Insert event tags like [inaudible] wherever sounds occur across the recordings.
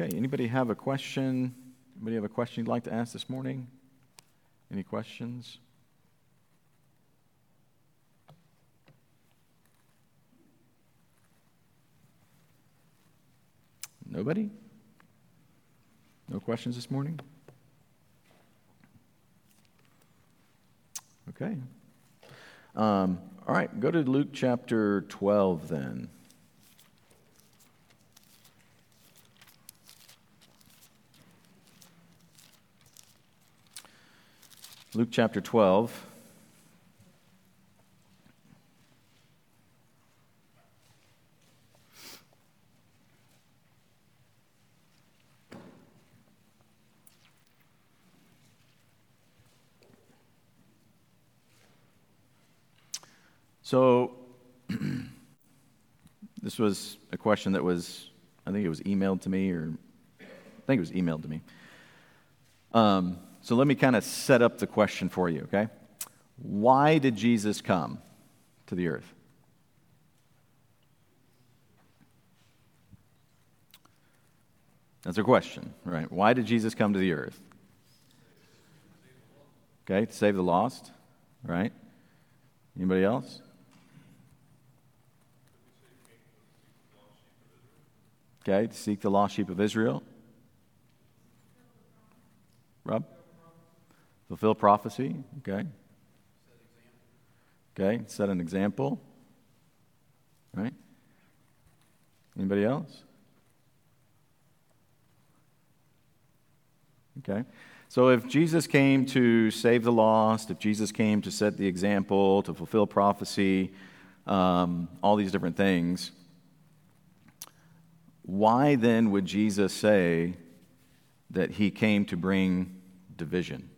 Okay, anybody have a question? Anybody have a question you'd like to ask this morning? Any questions? Nobody? No questions this morning? Okay. Um, all right, go to Luke chapter 12 then. Luke chapter 12. So, [clears throat] this was a question that was, I think it was emailed to me, or I think it was emailed to me. Um, so, let me kind of set up the question for you, okay? Why did Jesus come to the earth? That's a question, right? Why did Jesus come to the earth? Okay, to save the lost, right? Anybody else? Okay, to seek the lost sheep of Israel. Rob? Fulfill prophecy. Okay. Okay, set an example. Right? Anybody else? Okay. So if Jesus came to save the lost, if Jesus came to set the example, to fulfill prophecy, um, all these different things, why then would Jesus say that he came to bring division?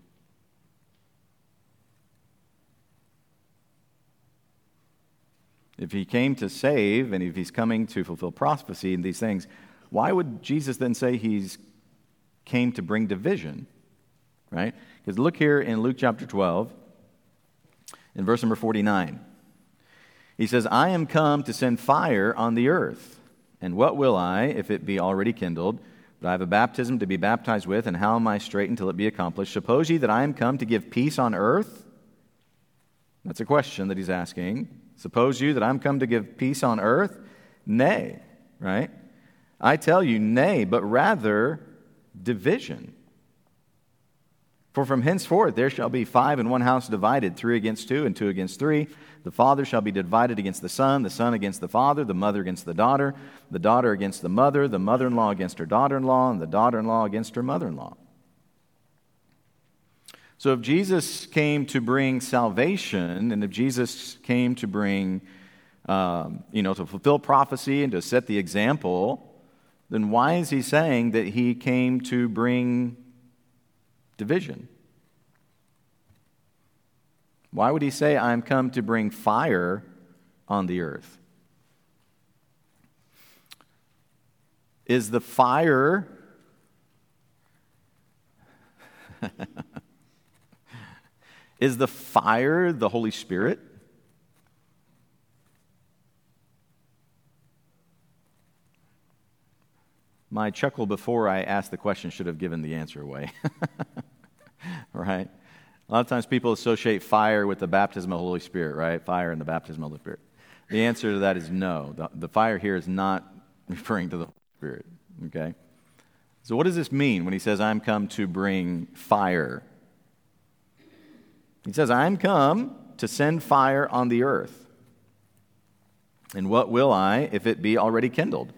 If he came to save and if he's coming to fulfill prophecy and these things, why would Jesus then say he's came to bring division? Right? Because look here in Luke chapter 12, in verse number 49. He says, I am come to send fire on the earth. And what will I, if it be already kindled? But I have a baptism to be baptized with, and how am I straight until it be accomplished? Suppose ye that I am come to give peace on earth? That's a question that he's asking. Suppose you that I'm come to give peace on earth? Nay, right? I tell you, nay, but rather division. For from henceforth there shall be five in one house divided, three against two, and two against three. The father shall be divided against the son, the son against the father, the mother against the daughter, the daughter against the mother, the mother in law against her daughter in law, and the daughter in law against her mother in law. So if Jesus came to bring salvation, and if Jesus came to bring, um, you know, to fulfill prophecy and to set the example, then why is he saying that he came to bring division? Why would he say, I'm come to bring fire on the earth? Is the fire. [laughs] Is the fire the Holy Spirit? My chuckle before I asked the question should have given the answer away. [laughs] right? A lot of times people associate fire with the baptism of the Holy Spirit, right? Fire and the baptism of the Spirit. The answer to that is no. The, the fire here is not [laughs] referring to the Holy Spirit, okay? So, what does this mean when he says, I'm come to bring fire? He says, I'm come to send fire on the earth. And what will I if it be already kindled?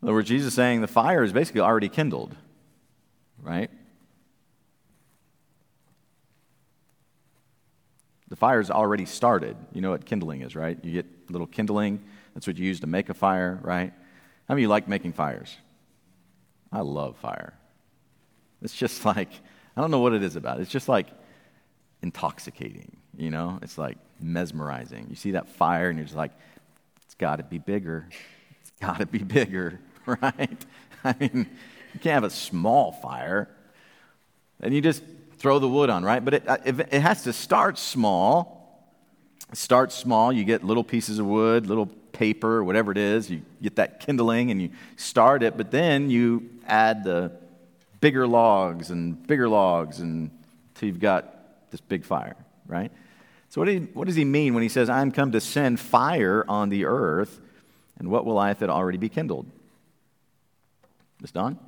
In other words, Jesus is saying the fire is basically already kindled, right? The fire's already started. You know what kindling is, right? You get a little kindling. That's what you use to make a fire, right? How many of you like making fires? I love fire. It's just [laughs] like, I don't know what it is about. It's just like intoxicating, you know? It's like mesmerizing. You see that fire and you're just like, it's got to be bigger. It's got to be bigger, [laughs] right? I mean, you can't have a small fire. And you just throw the wood on, right? But it, uh, it has to start small. Start small. You get little pieces of wood, little paper, whatever it is. You get that kindling and you start it, but then you add the bigger logs and bigger logs until you've got this big fire, right? So, what, what does he mean when he says, I'm come to send fire on the earth? And what will life it already be kindled? Ms. Don?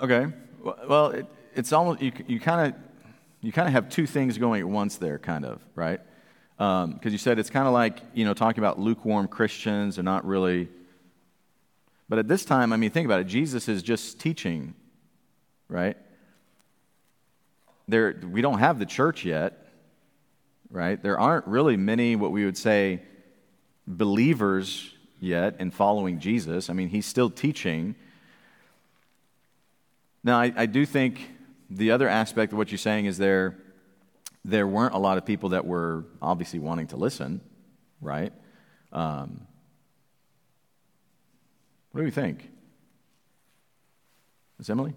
Okay. Well, it, it's almost you. You kind of you kind of have two things going at once there, kind of, right? Because um, you said it's kind of like you know talking about lukewarm Christians. They're not really. But at this time, I mean, think about it. Jesus is just teaching, right? There, we don't have the church yet, right? There aren't really many what we would say believers yet in following Jesus. I mean, he's still teaching. Now, I, I do think the other aspect of what you're saying is there, there weren't a lot of people that were obviously wanting to listen, right? Um, what do you think? Miss Emily?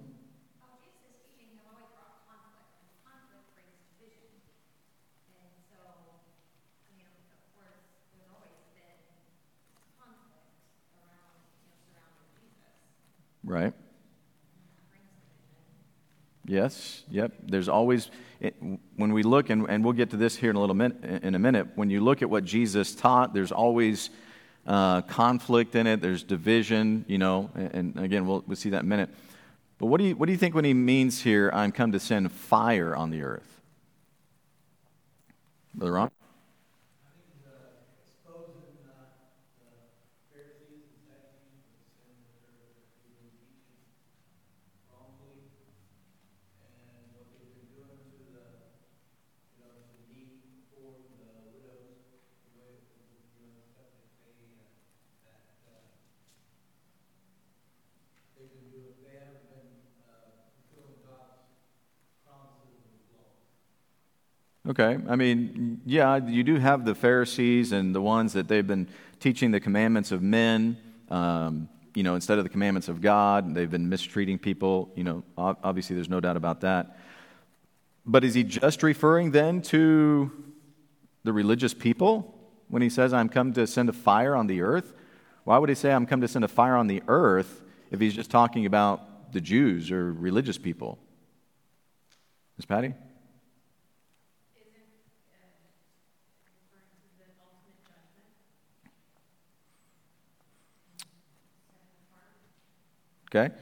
Right. Yes, yep. There's always, when we look, and, and we'll get to this here in a little minute, in a minute, when you look at what Jesus taught, there's always uh, conflict in it, there's division, you know, and, and again, we'll, we'll see that in a minute. But what do, you, what do you think when he means here, I'm come to send fire on the earth? Brother Ron? Okay. I mean, yeah, you do have the Pharisees and the ones that they've been teaching the commandments of men, um, you know, instead of the commandments of God. They've been mistreating people. You know, obviously, there's no doubt about that. But is he just referring then to the religious people when he says, I'm come to send a fire on the earth? Why would he say, I'm come to send a fire on the earth if he's just talking about the Jews or religious people? Ms. Patty? Okay?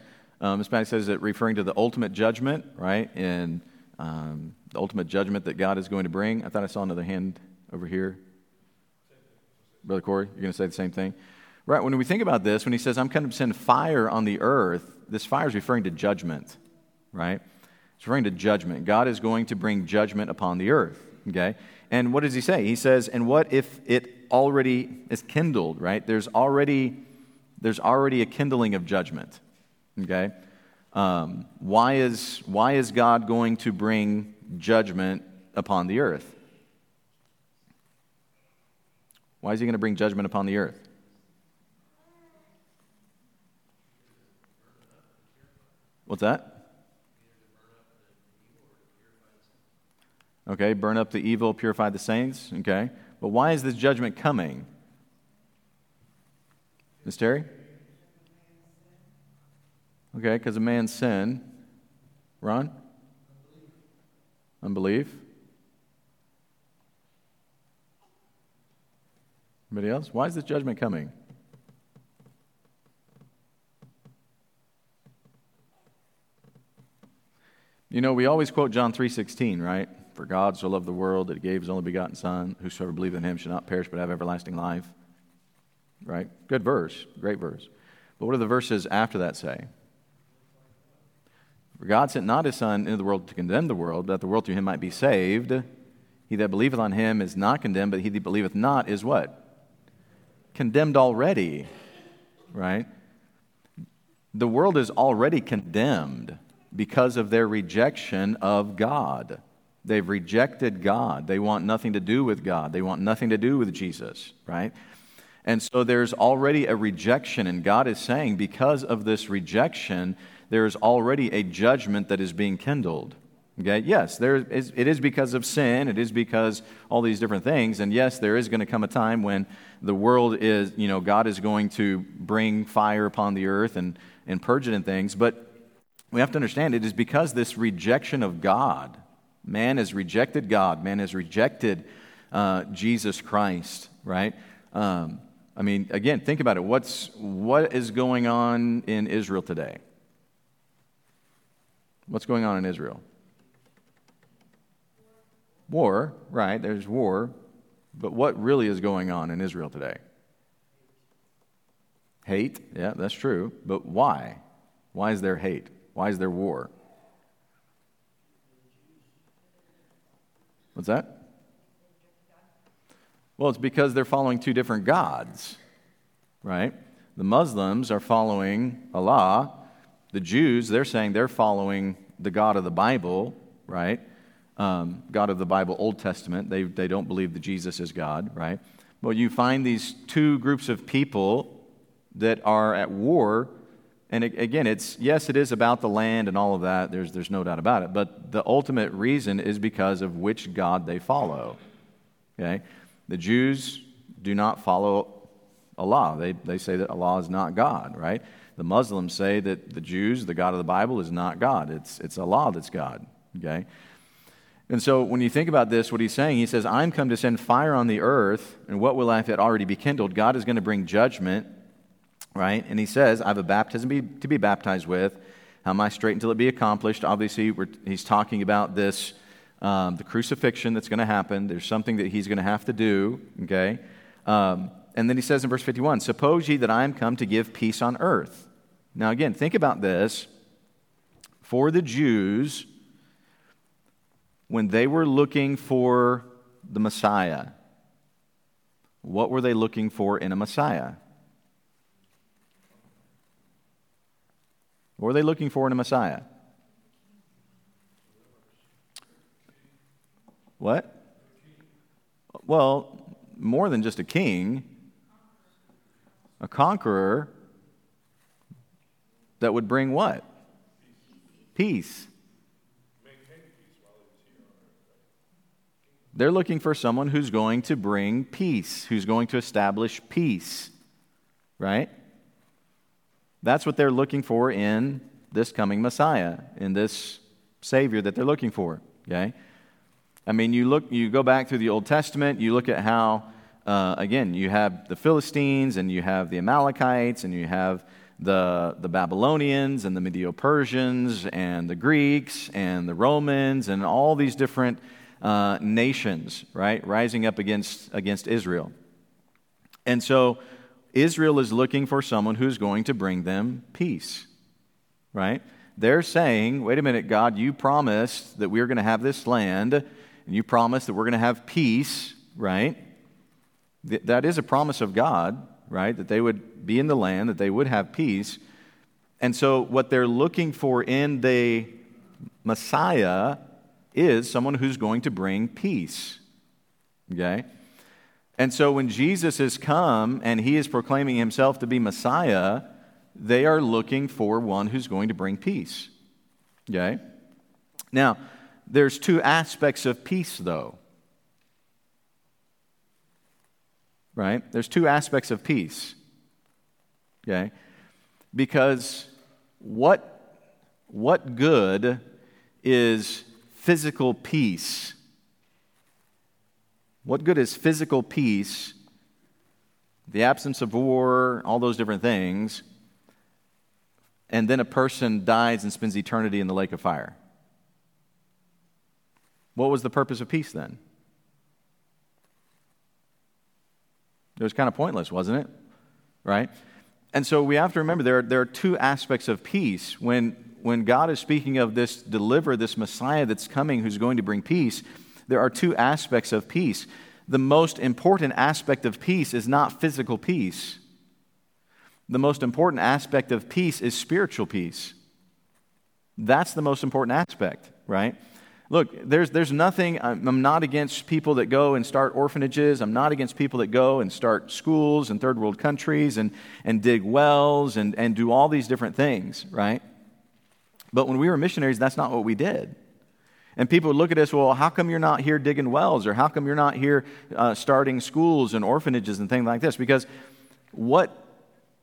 Um, Ms. Patty says that referring to the ultimate judgment, right? And um, the ultimate judgment that God is going to bring. I thought I saw another hand over here. Brother Corey, you're going to say the same thing? Right, when we think about this, when he says, I'm going to send fire on the earth, this fire is referring to judgment, right? It's referring to judgment. God is going to bring judgment upon the earth, okay? And what does he say? He says, and what if it already is kindled, right? There's already, there's already a kindling of judgment. Okay? Um, why, is, why is God going to bring judgment upon the earth? Why is he going to bring judgment upon the earth? What's that? Okay, burn up the evil, purify the saints. Okay. But why is this judgment coming? Miss Terry? Okay, because a man's sin. Ron? Unbelief. Anybody else? Why is this judgment coming? You know, we always quote John 3:16, right? For God so loved the world that he gave his only begotten son, whosoever believes in him shall not perish but have everlasting life. Right? Good verse, great verse. But what do the verses after that say? For God sent not his Son into the world to condemn the world, but that the world through him might be saved. He that believeth on him is not condemned, but he that believeth not is what? Condemned already, right? The world is already condemned because of their rejection of God. They've rejected God. They want nothing to do with God. They want nothing to do with Jesus, right? And so there's already a rejection, and God is saying, because of this rejection, there is already a judgment that is being kindled. Okay, yes, there is, it is because of sin, it is because all these different things, and yes, there is going to come a time when the world is, you know, God is going to bring fire upon the earth and, and purge it and things, but we have to understand it is because this rejection of God, man has rejected God, man has rejected uh, Jesus Christ, right? Um, I mean, again, think about it. What's, what is going on in Israel today? What's going on in Israel? War, right? There's war. But what really is going on in Israel today? Hate, yeah, that's true. But why? Why is there hate? Why is there war? What's that? Well, it's because they're following two different gods, right? The Muslims are following Allah. The Jews, they're saying they're following the God of the Bible, right? um, God of the Bible, Old Testament. They, they don't believe that Jesus is God, right? But you find these two groups of people that are at war. And again, it's yes, it is about the land and all of that. There's, there's no doubt about it. But the ultimate reason is because of which God they follow. Okay? The Jews do not follow Allah. They, they say that Allah is not God, right? The Muslims say that the Jews, the God of the Bible, is not God. It's, it's Allah that's God. Okay? And so when you think about this, what he's saying, he says, I'm come to send fire on the earth, and what will I have already be kindled? God is going to bring judgment, right? And he says, I have a baptism to be baptized with. How am I straight until it be accomplished? Obviously, he's talking about this, um, the crucifixion that's going to happen. There's something that he's going to have to do, okay? Um, and then he says in verse 51 Suppose ye that I am come to give peace on earth. Now, again, think about this. For the Jews, when they were looking for the Messiah, what were they looking for in a Messiah? What were they looking for in a Messiah? What? Well, more than just a king, a conqueror that would bring what? Peace. They're looking for someone who's going to bring peace, who's going to establish peace, right? That's what they're looking for in this coming Messiah, in this Savior that they're looking for, okay? I mean, you look, you go back through the Old Testament, you look at how, uh, again, you have the Philistines and you have the Amalekites and you have the, the Babylonians and the Medo Persians and the Greeks and the Romans and all these different uh, nations, right, rising up against, against Israel. And so Israel is looking for someone who's going to bring them peace, right? They're saying, wait a minute, God, you promised that we are going to have this land, and you promised that we're going to have peace, right? That is a promise of God, right? That they would be in the land, that they would have peace. And so, what they're looking for in the Messiah is someone who's going to bring peace. Okay? And so when Jesus has come and he is proclaiming himself to be Messiah, they are looking for one who's going to bring peace. Okay? Now, there's two aspects of peace, though. Right? There's two aspects of peace. Okay? Because what, what good is physical peace. What good is physical peace, the absence of war, all those different things, and then a person dies and spends eternity in the lake of fire? What was the purpose of peace then? It was kind of pointless, wasn't it? Right? And so we have to remember there are, there are two aspects of peace. When, when God is speaking of this deliverer, this Messiah that's coming who's going to bring peace, there are two aspects of peace. The most important aspect of peace is not physical peace. The most important aspect of peace is spiritual peace. That's the most important aspect, right? Look, there's, there's nothing, I'm not against people that go and start orphanages. I'm not against people that go and start schools in third world countries and, and dig wells and, and do all these different things, right? But when we were missionaries, that's not what we did. And people would look at us, well, how come you're not here digging wells? Or how come you're not here uh, starting schools and orphanages and things like this? Because what,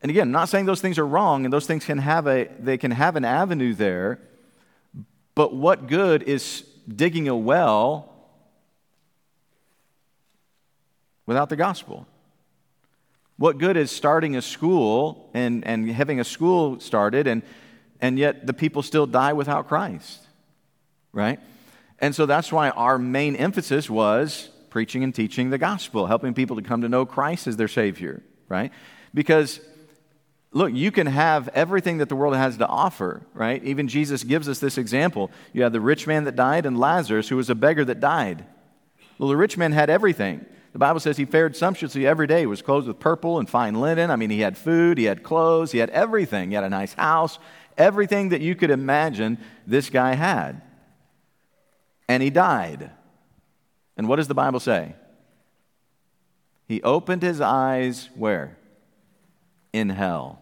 and again, I'm not saying those things are wrong, and those things can have a, they can have an avenue there, but what good is digging a well without the gospel? What good is starting a school and, and having a school started, and, and yet the people still die without Christ? Right? And so that's why our main emphasis was preaching and teaching the gospel, helping people to come to know Christ as their Savior, right? Because, look, you can have everything that the world has to offer, right? Even Jesus gives us this example. You have the rich man that died and Lazarus, who was a beggar that died. Well, the rich man had everything. The Bible says he fared sumptuously every day. He was clothed with purple and fine linen. I mean, he had food, he had clothes, he had everything. He had a nice house. Everything that you could imagine, this guy had and he died. And what does the Bible say? He opened his eyes where? In hell.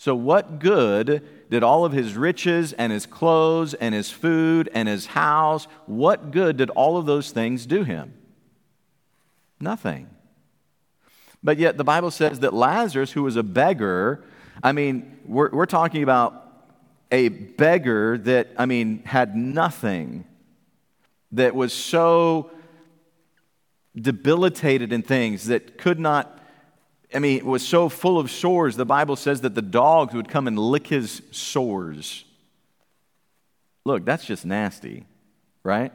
So, what good did all of his riches and his clothes and his food and his house, what good did all of those things do him? Nothing. But yet, the Bible says that Lazarus, who was a beggar, I mean, we're, we're talking about a beggar that, I mean, had nothing, that was so debilitated in things that could not, I mean, it was so full of sores, the Bible says that the dogs would come and lick his sores. Look, that's just nasty, right?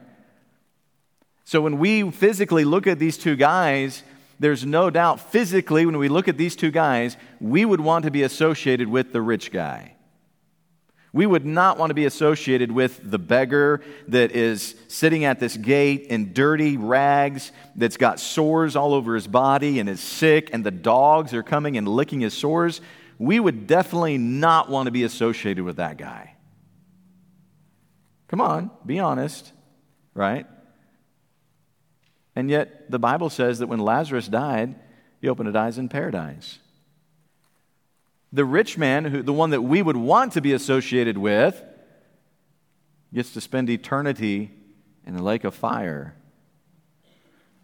So when we physically look at these two guys, there's no doubt physically, when we look at these two guys, we would want to be associated with the rich guy. We would not want to be associated with the beggar that is sitting at this gate in dirty rags, that's got sores all over his body and is sick, and the dogs are coming and licking his sores. We would definitely not want to be associated with that guy. Come on, be honest, right? And yet, the Bible says that when Lazarus died, he opened his eyes in paradise the rich man, who, the one that we would want to be associated with, gets to spend eternity in the lake of fire.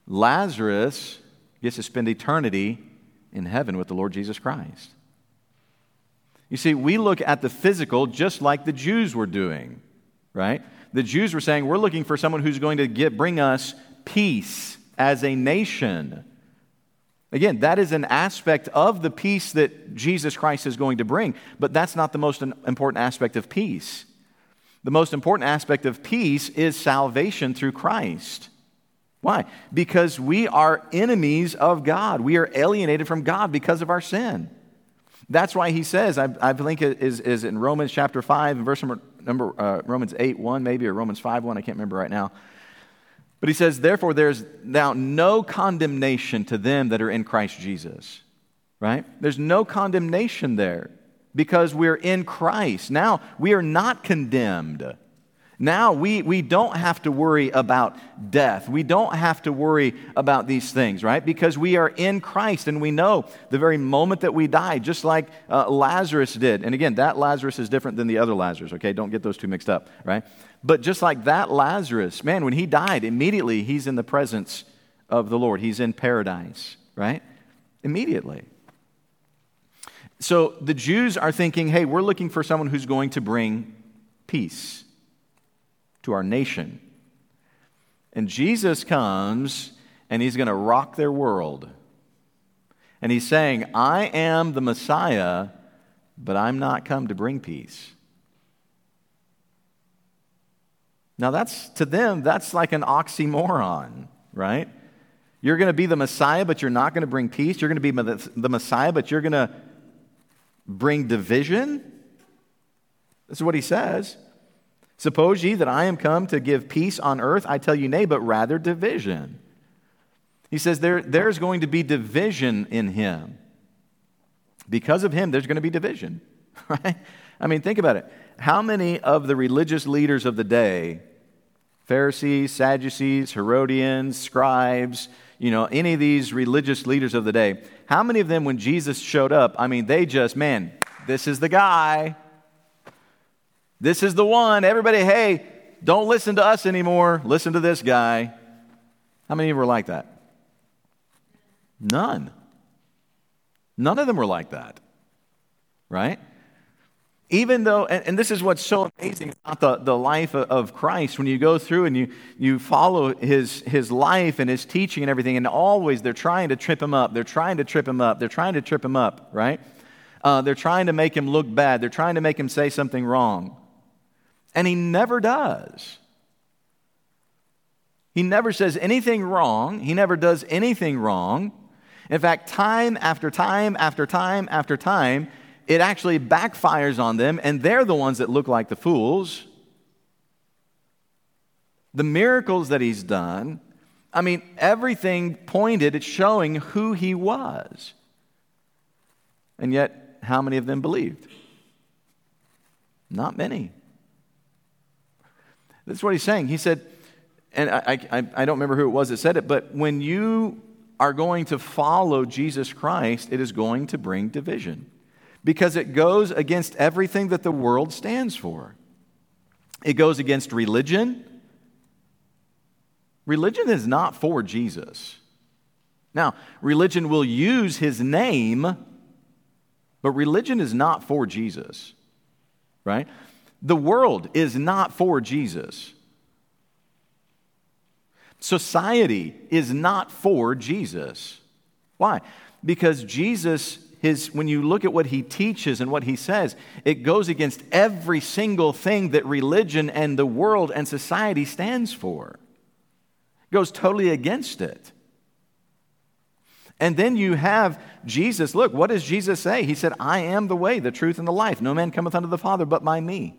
Lazarus gets to spend eternity in heaven with the Lord Jesus Christ. You see, we look at the physical just like the Jews were doing, right? The Jews were saying, We're looking for someone who's going to get, bring us peace as a nation. Again, that is an aspect of the peace that Jesus Christ is going to bring, but that's not the most important aspect of peace. The most important aspect of peace is salvation through Christ. Why? Because we are enemies of God. We are alienated from God because of our sin. That's why he says, I, I think it is, is in Romans chapter 5, verse number, number uh, Romans 8 1, maybe, or Romans 5 1, I can't remember right now. But he says, therefore, there's now no condemnation to them that are in Christ Jesus. Right? There's no condemnation there because we're in Christ. Now we are not condemned. Now we, we don't have to worry about death. We don't have to worry about these things, right? Because we are in Christ and we know the very moment that we die, just like uh, Lazarus did. And again, that Lazarus is different than the other Lazarus, okay? Don't get those two mixed up, right? But just like that Lazarus, man, when he died, immediately he's in the presence of the Lord. He's in paradise, right? Immediately. So the Jews are thinking, hey, we're looking for someone who's going to bring peace to our nation. And Jesus comes and he's going to rock their world. And he's saying, I am the Messiah, but I'm not come to bring peace. Now, that's to them, that's like an oxymoron, right? You're going to be the Messiah, but you're not going to bring peace. You're going to be the Messiah, but you're going to bring division. This is what he says. Suppose ye that I am come to give peace on earth? I tell you, nay, but rather division. He says there, there's going to be division in him. Because of him, there's going to be division, [laughs] right? I mean, think about it. How many of the religious leaders of the day, Pharisees, Sadducees, Herodians, scribes, you know, any of these religious leaders of the day, how many of them, when Jesus showed up, I mean, they just, man, this is the guy. This is the one. Everybody, hey, don't listen to us anymore. Listen to this guy. How many of were like that? None. None of them were like that. Right? Even though, and, and, this is what's so amazing about the, the life of, of Christ, when you go through and you, you follow his, his life and his teaching and everything, and always they're trying to trip him up. They're trying to trip him up. They're trying to trip him up, right? Uh, they're trying to make him look bad. They're trying to make him say something wrong. And he never does. He never says anything wrong. He never does anything wrong. In fact, time after time after time after time, it actually backfires on them, and they're the ones that look like the fools. The miracles that he's done, I mean, everything pointed at showing who he was. And yet, how many of them believed? Not many. That's what he's saying. He said, and I, I, I don't remember who it was that said it, but when you are going to follow Jesus Christ, it is going to bring division because it goes against everything that the world stands for. It goes against religion. Religion is not for Jesus. Now, religion will use his name, but religion is not for Jesus, right? The world is not for Jesus. Society is not for Jesus. Why? Because Jesus, his, when you look at what he teaches and what he says, it goes against every single thing that religion and the world and society stands for. It goes totally against it. And then you have Jesus. Look, what does Jesus say? He said, I am the way, the truth, and the life. No man cometh unto the Father but by me.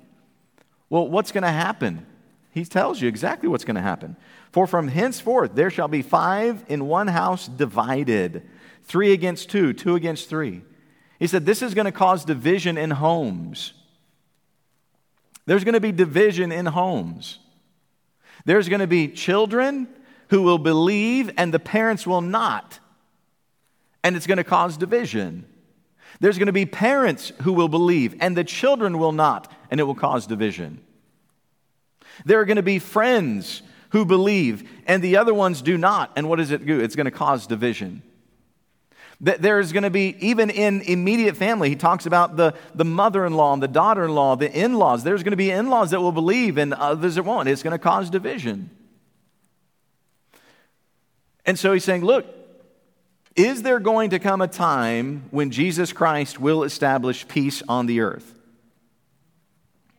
Well, what's going to happen? He tells you exactly what's going to happen. For from henceforth there shall be five in one house divided, three against two, two against three. He said this is going to cause division in homes. There's going to be division in homes. There's going to be children who will believe and the parents will not. And it's going to cause division. There's going to be parents who will believe and the children will not and it will cause division. There are going to be friends who believe, and the other ones do not. And what does it do? It's going to cause division. That there's going to be, even in immediate family, he talks about the, the mother in law and the daughter in law, the in laws. There's going to be in laws that will believe and others that won't. It's going to cause division. And so he's saying, look, is there going to come a time when Jesus Christ will establish peace on the earth?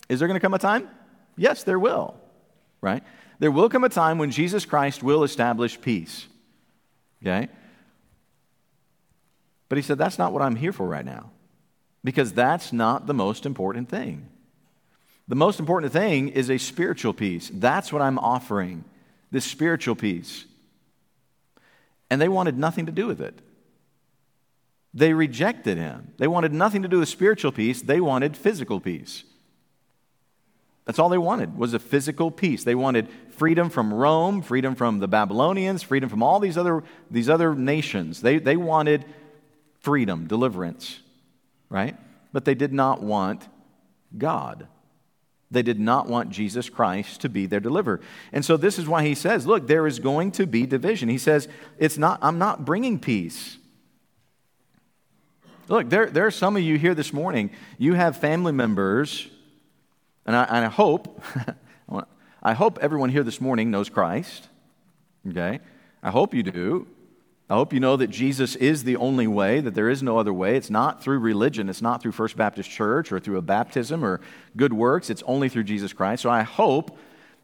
Is there going to come a time? Yes, there will, right? There will come a time when Jesus Christ will establish peace, okay? But he said, that's not what I'm here for right now, because that's not the most important thing. The most important thing is a spiritual peace. That's what I'm offering, this spiritual peace. And they wanted nothing to do with it. They rejected him. They wanted nothing to do with spiritual peace, they wanted physical peace. That's all they wanted was a physical peace. They wanted freedom from Rome, freedom from the Babylonians, freedom from all these other, these other nations. They, they wanted freedom, deliverance, right? But they did not want God. They did not want Jesus Christ to be their deliverer. And so this is why he says, look, there is going to be division. He says, it's not, I'm not bringing peace. Look, there, there are some of you here this morning, you have family members and I, and I hope, [laughs] I hope everyone here this morning knows Christ. Okay? I hope you do. I hope you know that Jesus is the only way, that there is no other way. It's not through religion, it's not through First Baptist Church or through a baptism or good works. It's only through Jesus Christ. So I hope,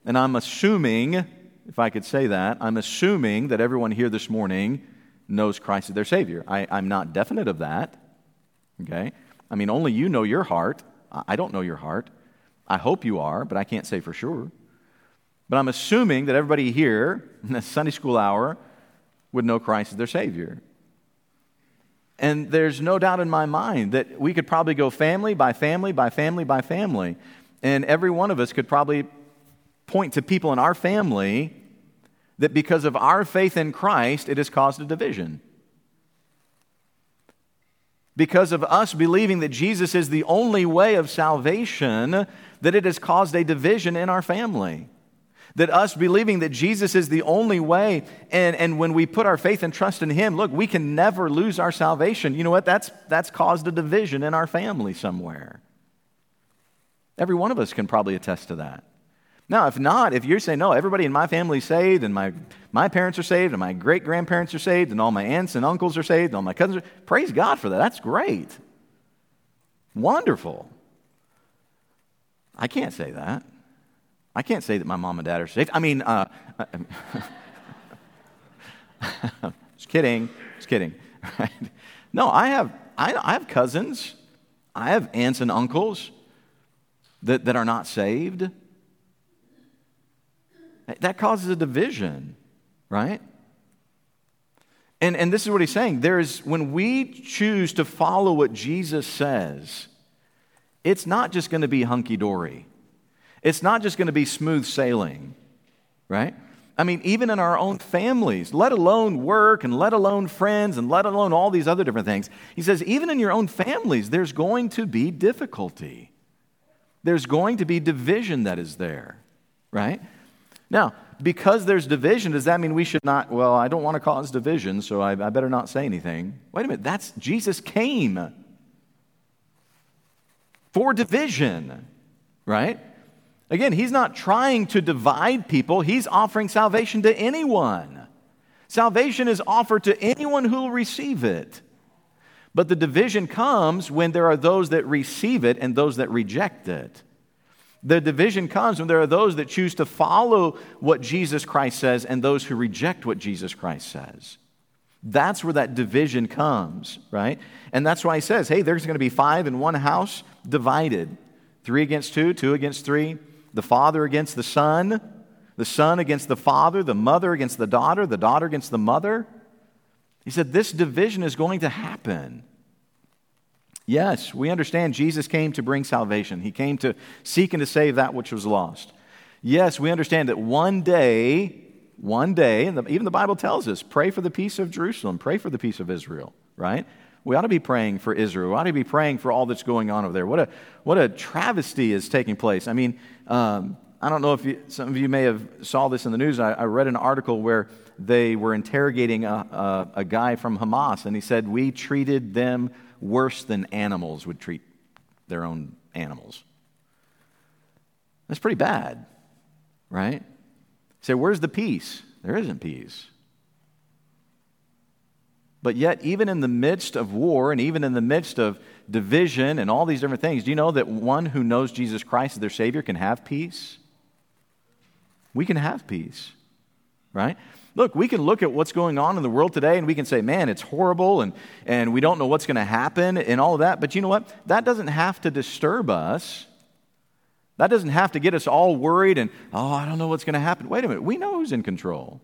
and I'm assuming, if I could say that, I'm assuming that everyone here this morning knows Christ as their Savior. I, I'm not definite of that. Okay? I mean, only you know your heart. I don't know your heart. I hope you are, but I can't say for sure. But I'm assuming that everybody here in the Sunday school hour would know Christ as their Savior. And there's no doubt in my mind that we could probably go family by family by family by family. And every one of us could probably point to people in our family that because of our faith in Christ, it has caused a division. Because of us believing that Jesus is the only way of salvation, that it has caused a division in our family that us believing that Jesus is the only way, and, and when we put our faith and trust in Him, look, we can never lose our salvation. You know what? That's, that's caused a division in our family somewhere. Every one of us can probably attest to that. Now, if not, if you're saying, no, everybody in my family is saved, and my, my parents are saved, and my great grandparents are saved, and all my aunts and uncles are saved, and all my cousins are, praise God for that. That's great. Wonderful. I can't say that. I can't say that my mom and dad are saved. I mean, uh, [laughs] just kidding, just kidding. [laughs] Right? No, I have, I, I have cousins, I have aunts and uncles that, that are not saved. That causes a division, right? And, and this is what he's saying. There is, when we choose to follow what Jesus says, it's not just going to be hunky dory. It's not just going to be smooth sailing, right? I mean, even in our own families, let alone work and let alone friends and let alone all these other different things. He says, even in your own families, there's going to be difficulty. There's going to be division that is there, right? Now, because there's division, does that mean we should not? Well, I don't want to cause division, so I, I better not say anything. Wait a minute, that's Jesus came for division, right? Again, he's not trying to divide people, he's offering salvation to anyone. Salvation is offered to anyone who will receive it. But the division comes when there are those that receive it and those that reject it. The division comes when there are those that choose to follow what Jesus Christ says and those who reject what Jesus Christ says. That's where that division comes, right? And that's why he says, hey, there's going to be five in one house divided three against two, two against three the father against the son, the son against the father, the mother against the daughter, the daughter against the mother. He said, This division is going to happen. Yes, we understand Jesus came to bring salvation, He came to seek and to save that which was lost. Yes, we understand that one day, one day, and even the Bible tells us, pray for the peace of Jerusalem, pray for the peace of Israel, right? We ought to be praying for Israel. We ought to be praying for all that's going on over there. What a, what a travesty is taking place. I mean, um, I don't know if you, some of you may have saw this in the news. I, I read an article where they were interrogating a, a, a guy from Hamas, and he said, We treated them worse than animals would treat their own animals. That's pretty bad, right? Say, where's the peace? There isn't peace. But yet, even in the midst of war and even in the midst of division and all these different things, do you know that one who knows Jesus Christ as their Savior can have peace? We can have peace, right? Look, we can look at what's going on in the world today and we can say, man, it's horrible and, and we don't know what's going to happen and all of that. But you know what? That doesn't have to disturb us. That doesn't have to get us all worried and, oh, I don't know what's going to happen. Wait a minute. We know who's in control.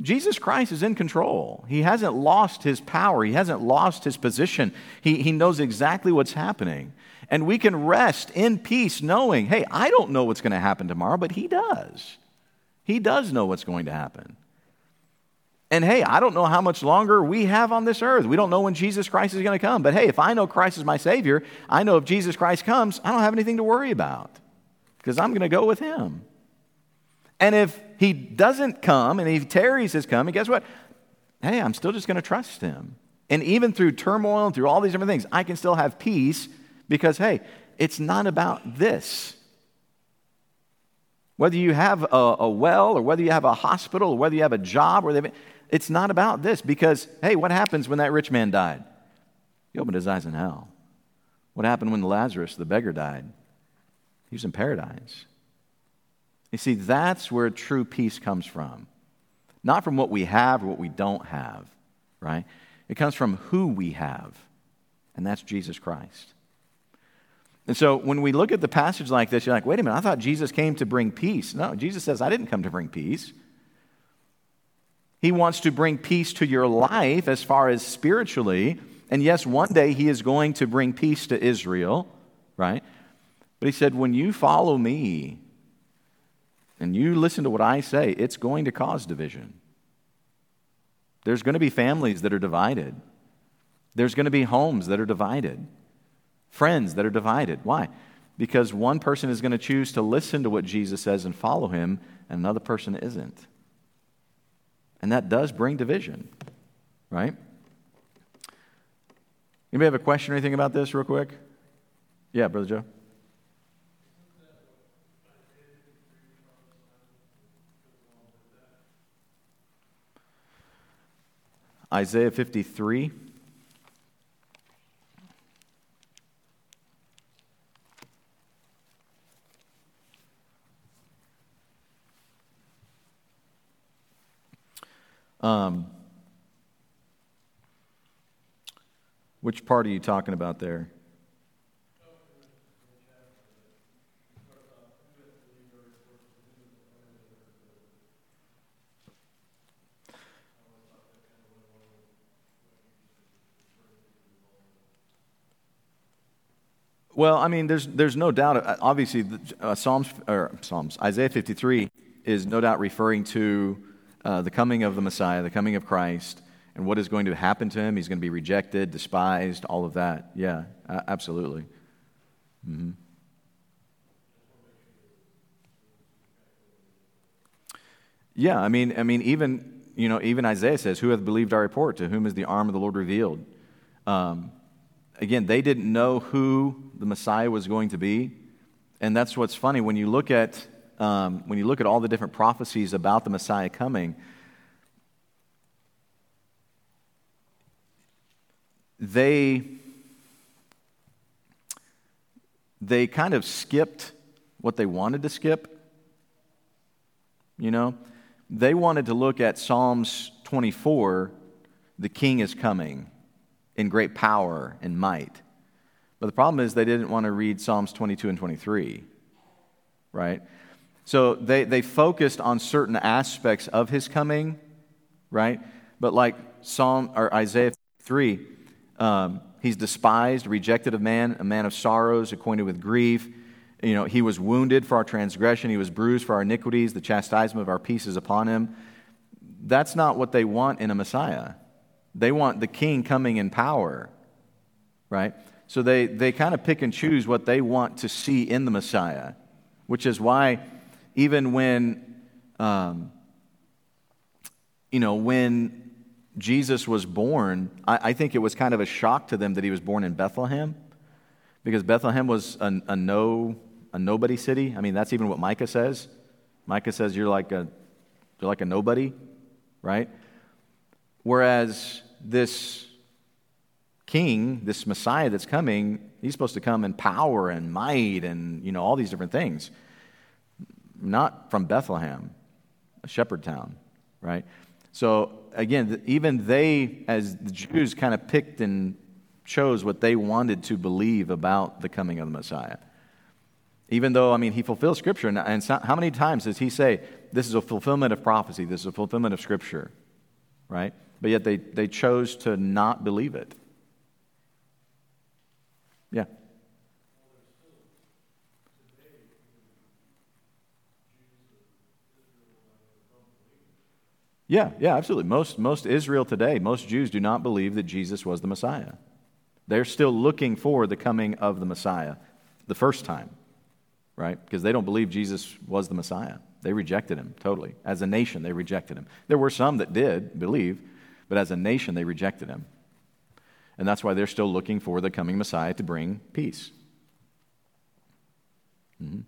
Jesus Christ is in control. He hasn't lost his power, he hasn't lost his position. He, he knows exactly what's happening. And we can rest in peace knowing, hey, I don't know what's going to happen tomorrow, but he does. He does know what's going to happen. And hey, I don't know how much longer we have on this earth. We don't know when Jesus Christ is going to come. But hey, if I know Christ is my Savior, I know if Jesus Christ comes, I don't have anything to worry about because I'm going to go with him. And if he doesn't come and he tarries his coming, guess what? Hey, I'm still just going to trust him. And even through turmoil and through all these different things, I can still have peace because, hey, it's not about this. Whether you have a, a well or whether you have a hospital or whether you have a job, or it's not about this because, hey, what happens when that rich man died? He opened his eyes in hell. What happened when Lazarus, the beggar, died? He was in paradise. You see, that's where true peace comes from. Not from what we have or what we don't have, right? It comes from who we have, and that's Jesus Christ. And so when we look at the passage like this, you're like, wait a minute, I thought Jesus came to bring peace. No, Jesus says, I didn't come to bring peace. He wants to bring peace to your life as far as spiritually. And yes, one day he is going to bring peace to Israel, right? But he said, when you follow me and you listen to what I say, it's going to cause division. There's going to be families that are divided. There's going to be homes that are divided, friends that are divided. Why? Because one person is going to choose to listen to what Jesus says and follow him, and another person isn't. And that does bring division, right? Anybody have a question or anything about this, real quick? Yeah, Brother Joe. Isaiah 53. Um, which part are you talking about there? Well, I mean, there's, there's no doubt. Uh, obviously, uh, Psalms or Psalms Isaiah 53 is no doubt referring to uh, the coming of the Messiah, the coming of Christ, and what is going to happen to him. He's going to be rejected, despised, all of that. Yeah, uh, absolutely. Mm-hmm. Yeah, I mean, I mean, even you know, even Isaiah says, "Who hath believed our report? To whom is the arm of the Lord revealed?" Um, again, they didn't know who the Messiah was going to be, and that's what's funny. When you look at um, when you look at all the different prophecies about the Messiah coming, they, they kind of skipped what they wanted to skip. You know, they wanted to look at Psalms 24 the king is coming in great power and might. But the problem is they didn't want to read Psalms 22 and 23, right? So they, they focused on certain aspects of his coming, right? But like Psalm or Isaiah 3, um, he's despised, rejected of man, a man of sorrows, acquainted with grief. You know, he was wounded for our transgression, he was bruised for our iniquities, the chastisement of our peace is upon him. That's not what they want in a Messiah. They want the king coming in power, right? So they, they kind of pick and choose what they want to see in the Messiah, which is why even when, um, you know, when Jesus was born, I, I, think it was kind of a shock to them that he was born in Bethlehem because Bethlehem was a, a, no, a nobody city. I mean, that's even what Micah says. Micah says you're like a, you're like a nobody, right? Whereas this king, this Messiah that's coming, he's supposed to come in power and might and, you know, all these different things not from Bethlehem, a shepherd town, right? So again, even they, as the Jews, kind of picked and chose what they wanted to believe about the coming of the Messiah. Even though, I mean, he fulfills Scripture. And, how many times does he say, this is a fulfillment of prophecy, this is a fulfillment of Scripture, right? But yet they, they chose to not believe it. Yeah. Yeah, yeah, absolutely. Most, most Israel today, most Jews do not believe that Jesus was the Messiah. They're still looking for the coming of the Messiah the first time, right? Because they don't believe Jesus was the Messiah. They rejected him totally. As a nation, they rejected him. There were some that did believe, but as a nation, they rejected him. And that's why they're still looking for the coming Messiah to bring peace. Mm-hmm.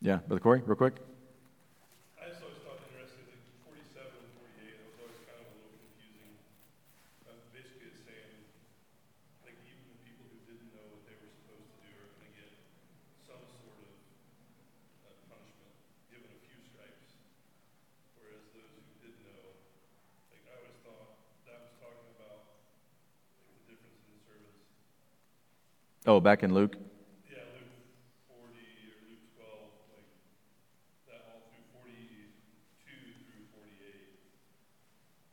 Yeah, Brother Corey, real quick. Oh, back in Luke? Yeah, Luke 40 or Luke 12, like that all through 42 through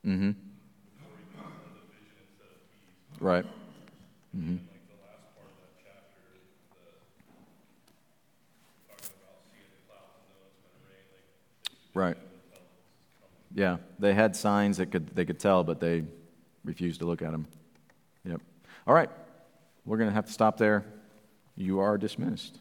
48. Mm hmm. Right. Mm hmm. Right. Yeah, they had signs that could they could tell, but they refused to look at them. Yep. All right we're going to have to stop there. You are dismissed.